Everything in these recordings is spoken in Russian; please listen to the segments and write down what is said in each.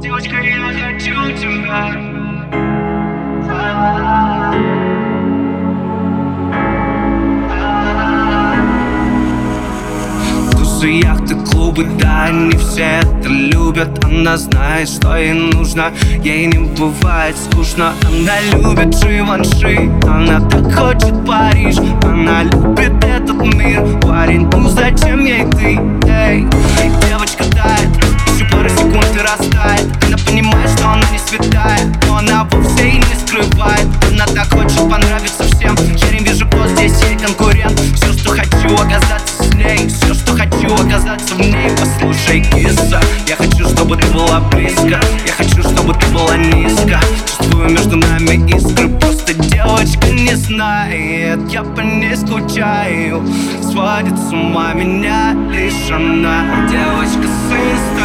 Девочка, я хочу тебя. Тусы, яхты, клубы, да, они все это любят. Она знает, что ей нужно, ей не бывает скучно. Она любит Живанши, она так хочет Париж. Она любит этот мир, парень, ну зачем ей ты, эй в ней Послушай, киса. Я хочу, чтобы ты была близко. Я хочу, чтобы ты была низко. Чувствую между нами искры. Просто девочка не знает. Я по ней скучаю. Сводит с ума меня лишь она. Девочка с инстаграма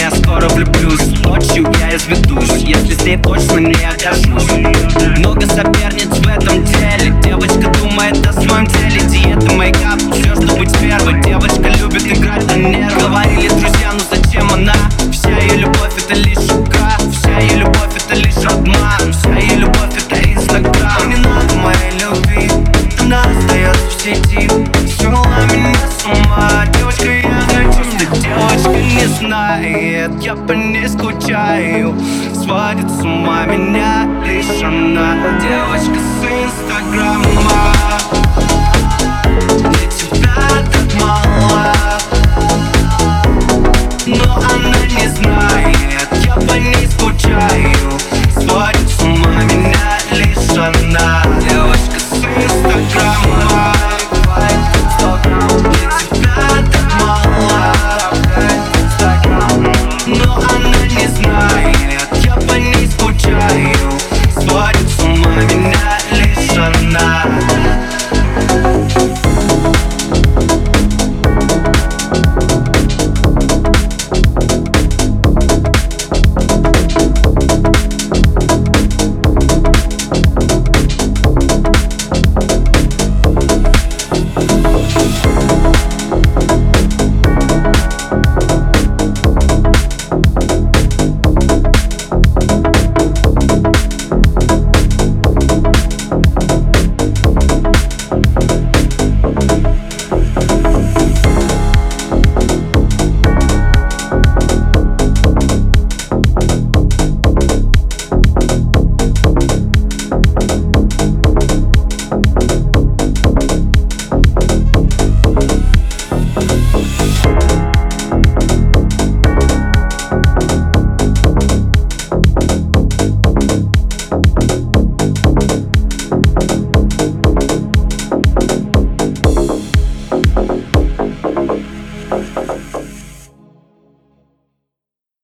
я скоро влюблюсь. Ночью я изведусь, если с ней точно не окажусь. Много соперниц в этом деле Девочка знает Я по ней скучаю. Сводит с ума меня лишь она Девочка с инстаграма